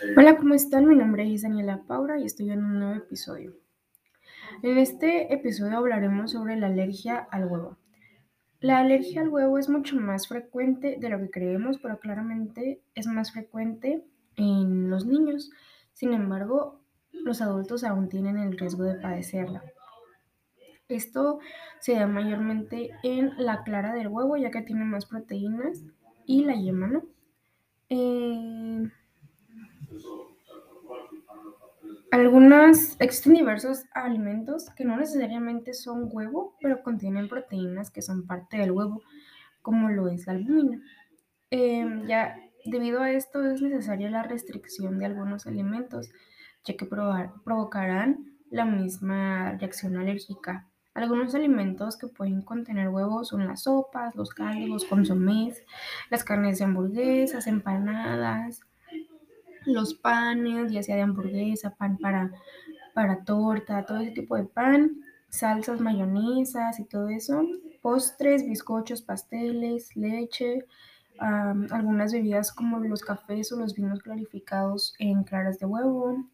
Hola, ¿cómo están? Mi nombre es Daniela Paura y estoy en un nuevo episodio. En este episodio hablaremos sobre la alergia al huevo. La alergia al huevo es mucho más frecuente de lo que creemos, pero claramente es más frecuente en los niños. Sin embargo, los adultos aún tienen el riesgo de padecerla. Esto se da mayormente en la clara del huevo, ya que tiene más proteínas, y la yema, ¿no? Eh, algunas, existen diversos alimentos que no necesariamente son huevo, pero contienen proteínas que son parte del huevo, como lo es la albúmina. Em, ya debido a esto es necesaria la restricción de algunos alimentos, ya que provocarán la misma reacción alérgica. Algunos alimentos que pueden contener huevos son las sopas, los caldos, los consomés, las carnes de hamburguesas, empanadas, los panes, ya sea de hamburguesa, pan para, para torta, todo ese tipo de pan, salsas, mayonesas y todo eso, postres, bizcochos, pasteles, leche, algunas bebidas como los cafés o los vinos clarificados en claras de huevo.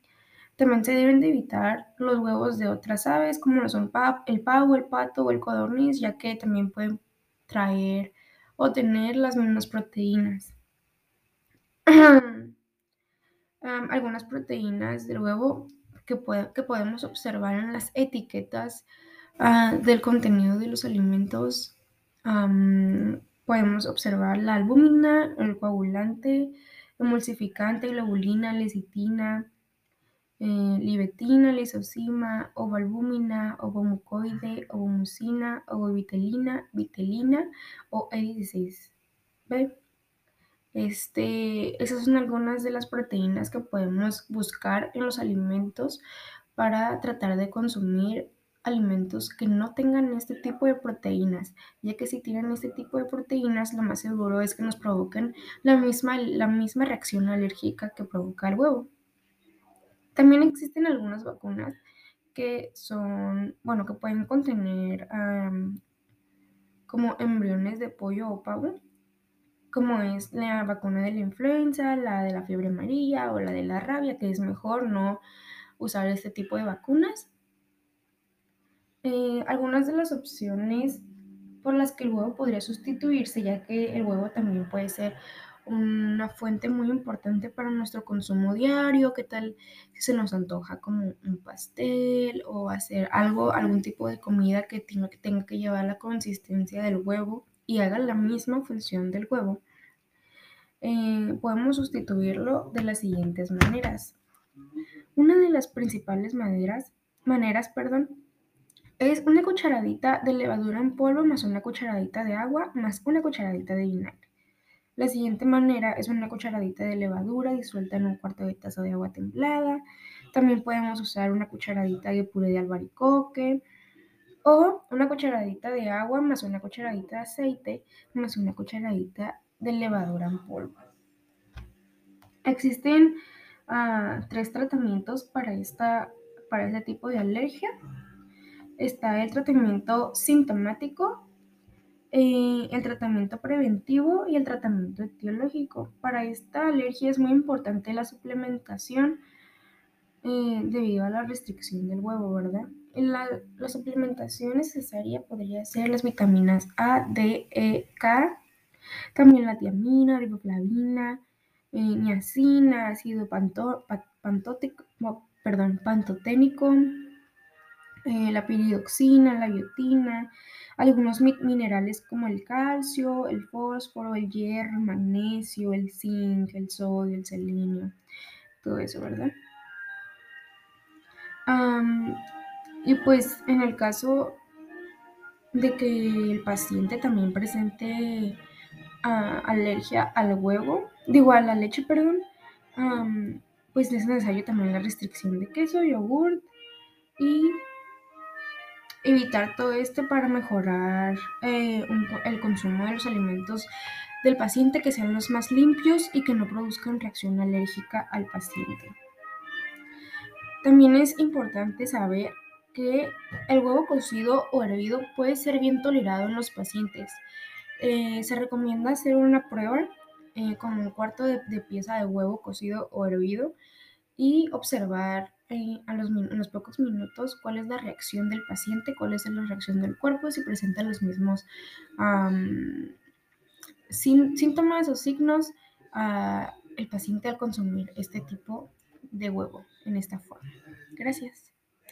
También se deben de evitar los huevos de otras aves, como lo son el pavo, el pato o el codorniz, ya que también pueden traer o tener las mismas proteínas. algunas proteínas del huevo que, que, podemos observar en las etiquetas uh, del contenido de los alimentos. Podemos observar la albúmina, el coagulante, emulsificante, globulina, lecitina, eh, libetina, lisocima, ovalbúmina, ovomucoide, ovomucina, ovovitelina, vitelina o E16. ¿Ve? Este, esas son algunas de las proteínas que podemos buscar en los alimentos para tratar de consumir alimentos que no tengan este tipo de proteínas, ya que si tienen este tipo de proteínas, lo más seguro es que nos provoquen la misma, la misma reacción alérgica que provoca el huevo. También existen algunas vacunas que son, bueno, que pueden contener como embriones de pollo o pavo como es la vacuna de la influenza, la de la fiebre amarilla o la de la rabia, que es mejor no usar este tipo de vacunas. Eh, algunas de las opciones por las que el huevo podría sustituirse, ya que el huevo también puede ser una fuente muy importante para nuestro consumo diario, qué tal si se nos antoja como un pastel o hacer algo, algún tipo de comida que tenga, que tenga que llevar la consistencia del huevo y haga la misma función del huevo, eh, podemos sustituirlo de las siguientes maneras. Una de las principales maneras, es una cucharadita de levadura en polvo más una cucharadita de agua más una cucharadita de vinagre. La siguiente manera es una cucharadita de levadura disuelta en un cuarto de taza de agua templada. También podemos usar una cucharadita de puré de albaricoque, o una cucharadita de agua más una cucharadita de aceite más una cucharadita de levadura en polvo. Existen uh, tres tratamientos para, esta, para este tipo de alergia. Está el tratamiento sintomático, eh, el tratamiento preventivo y el tratamiento etiológico. Para esta alergia es muy importante la suplementación eh, debido a la restricción del huevo, ¿verdad? La, la, suplementación necesaria podría ser las vitaminas A, D, E, K, también la tiamina, riboflavina, eh, niacina, ácido panto, perdón, pantoténico, eh, la piridoxina, la biotina, algunos minerales como el calcio, el fósforo, el hierro, el magnesio, el zinc, el sodio, el selenio, todo eso, ¿verdad? Y pues en el caso de que el paciente también presente uh, alergia al huevo, digo a la leche, perdón, pues es necesario también la restricción de queso, yogur y evitar todo esto para mejorar eh, el consumo de los alimentos del paciente que sean los más limpios y que no produzcan reacción alérgica al paciente. También es importante saber que el huevo cocido o hervido puede ser bien tolerado en los pacientes. Eh, se recomienda hacer una prueba eh, con un cuarto de, pieza de huevo cocido o hervido y observar eh, a los, en los pocos minutos cuál es la reacción del paciente, cuál es la reacción del cuerpo, si presenta los mismos síntomas o signos el paciente al consumir este tipo de huevo en esta forma. Gracias.